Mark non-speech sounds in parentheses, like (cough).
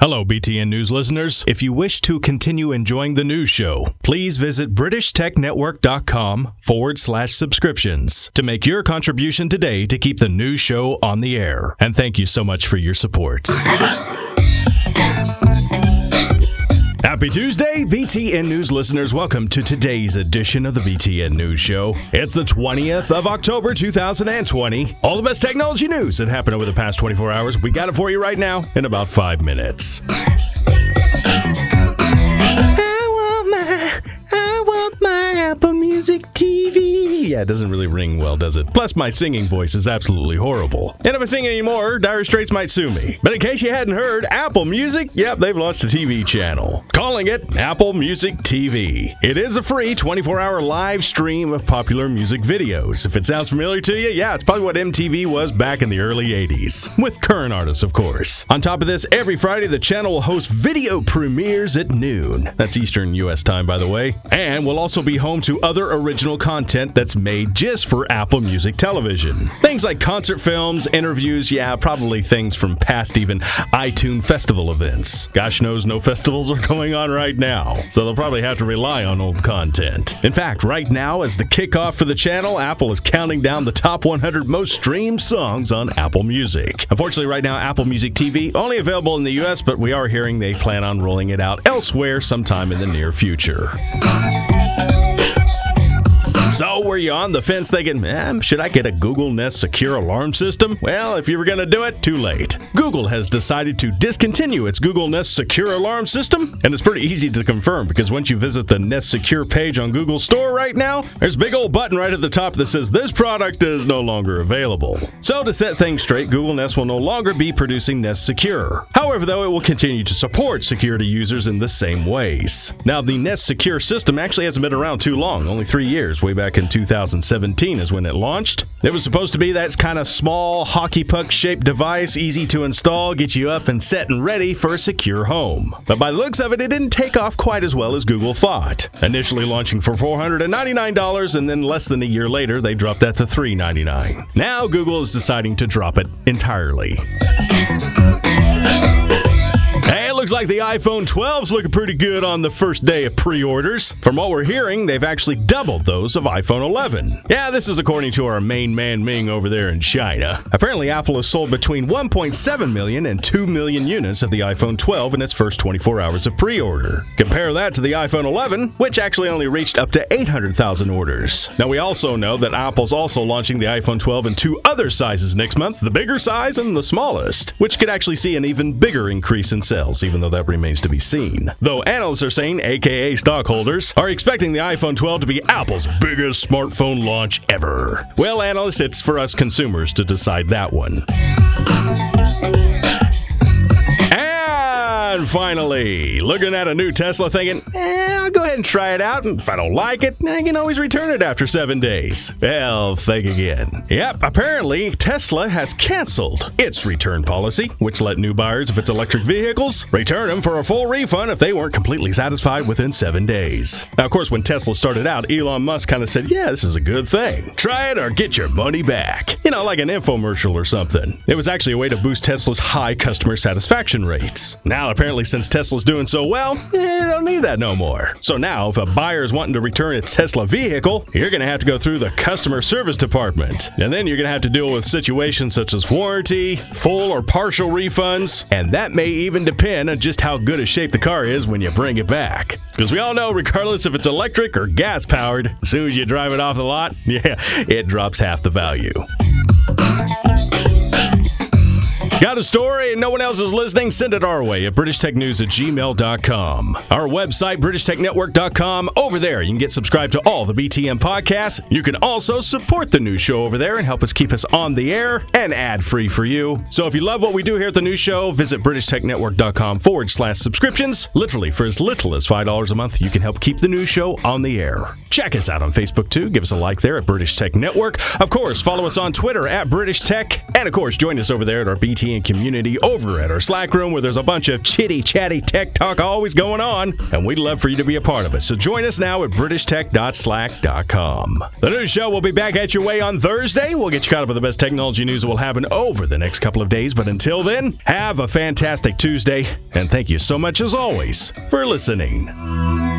Hello, BTN News listeners. If you wish to continue enjoying the news show, please visit BritishTechNetwork.com forward slash subscriptions to make your contribution today to keep the news show on the air. And thank you so much for your support. (laughs) Happy Tuesday, BTN News listeners. Welcome to today's edition of the BTN News Show. It's the 20th of October, 2020. All the best technology news that happened over the past 24 hours. We got it for you right now in about five minutes. Yeah, it doesn't really ring well, does it? Plus, my singing voice is absolutely horrible. And if I sing anymore, Dire Straits might sue me. But in case you hadn't heard, Apple Music, yep, they've launched a TV channel. Calling it Apple Music TV. It is a free 24 hour live stream of popular music videos. If it sounds familiar to you, yeah, it's probably what MTV was back in the early 80s. With current artists, of course. On top of this, every Friday, the channel will host video premieres at noon. That's Eastern U.S. time, by the way. And will also be home to other original content that's made just for Apple Music television. Things like concert films, interviews, yeah, probably things from past even iTunes festival events. Gosh knows no festivals are going on right now, so they'll probably have to rely on old content. In fact, right now, as the kickoff for the channel, Apple is counting down the top 100 most streamed songs on Apple Music. Unfortunately, right now, Apple Music TV only available in the US, but we are hearing they plan on rolling it out elsewhere sometime in the near future. So, were you on the fence thinking, eh, should I get a Google Nest secure alarm system? Well, if you were going to do it, too late. Google has decided to discontinue its Google Nest secure alarm system, and it's pretty easy to confirm because once you visit the Nest Secure page on Google Store right now, there's a big old button right at the top that says this product is no longer available. So, to set things straight, Google Nest will no longer be producing Nest Secure. However, though, it will continue to support security users in the same ways. Now, the Nest Secure system actually hasn't been around too long, only three years, way back in 2017 is when it launched. It was supposed to be that kind of small hockey puck shaped device, easy to install, get you up and set and ready for a secure home. But by the looks of it, it didn't take off quite as well as Google thought. Initially launching for $499 and then less than a year later, they dropped that to 399. Now Google is deciding to drop it entirely. Looks like the iPhone 12's looking pretty good on the first day of pre orders. From what we're hearing, they've actually doubled those of iPhone 11. Yeah, this is according to our main man Ming over there in China. Apparently, Apple has sold between 1.7 million and 2 million units of the iPhone 12 in its first 24 hours of pre order. Compare that to the iPhone 11, which actually only reached up to 800,000 orders. Now, we also know that Apple's also launching the iPhone 12 in two other sizes next month the bigger size and the smallest, which could actually see an even bigger increase in sales even though that remains to be seen. Though analysts are saying, aka stockholders, are expecting the iPhone 12 to be Apple's biggest smartphone launch ever. Well, analysts, it's for us consumers to decide that one. Finally, looking at a new Tesla thinking, eh, I'll go ahead and try it out, and if I don't like it, I can always return it after seven days. Well, think again. Yep, apparently Tesla has canceled its return policy, which let new buyers of its electric vehicles return them for a full refund if they weren't completely satisfied within seven days. Now, of course, when Tesla started out, Elon Musk kind of said, yeah, this is a good thing. Try it or get your money back. You know, like an infomercial or something. It was actually a way to boost Tesla's high customer satisfaction rates. Now, apparently, since Tesla's doing so well, eh, don't need that no more. So now, if a buyer is wanting to return its Tesla vehicle, you're going to have to go through the customer service department. And then you're going to have to deal with situations such as warranty, full or partial refunds, and that may even depend on just how good a shape the car is when you bring it back. Because we all know, regardless if it's electric or gas powered, as soon as you drive it off the lot, (laughs) yeah, it drops half the value. Got a story and no one else is listening? Send it our way at BritishTechNews at gmail.com. Our website, BritishTechNetwork.com. Over there, you can get subscribed to all the BTN podcasts. You can also support the new show over there and help us keep us on the air and ad free for you. So if you love what we do here at the new show, visit BritishTechNetwork.com forward slash subscriptions. Literally, for as little as $5 a month, you can help keep the new show on the air. Check us out on Facebook too. Give us a like there at British Tech Network. Of course, follow us on Twitter at British Tech. And of course, join us over there at our BTN and community over at our Slack room where there's a bunch of chitty chatty tech talk always going on, and we'd love for you to be a part of it. So join us now at BritishTech.slack.com. The new show will be back at your way on Thursday. We'll get you caught up with the best technology news that will happen over the next couple of days. But until then, have a fantastic Tuesday, and thank you so much as always for listening.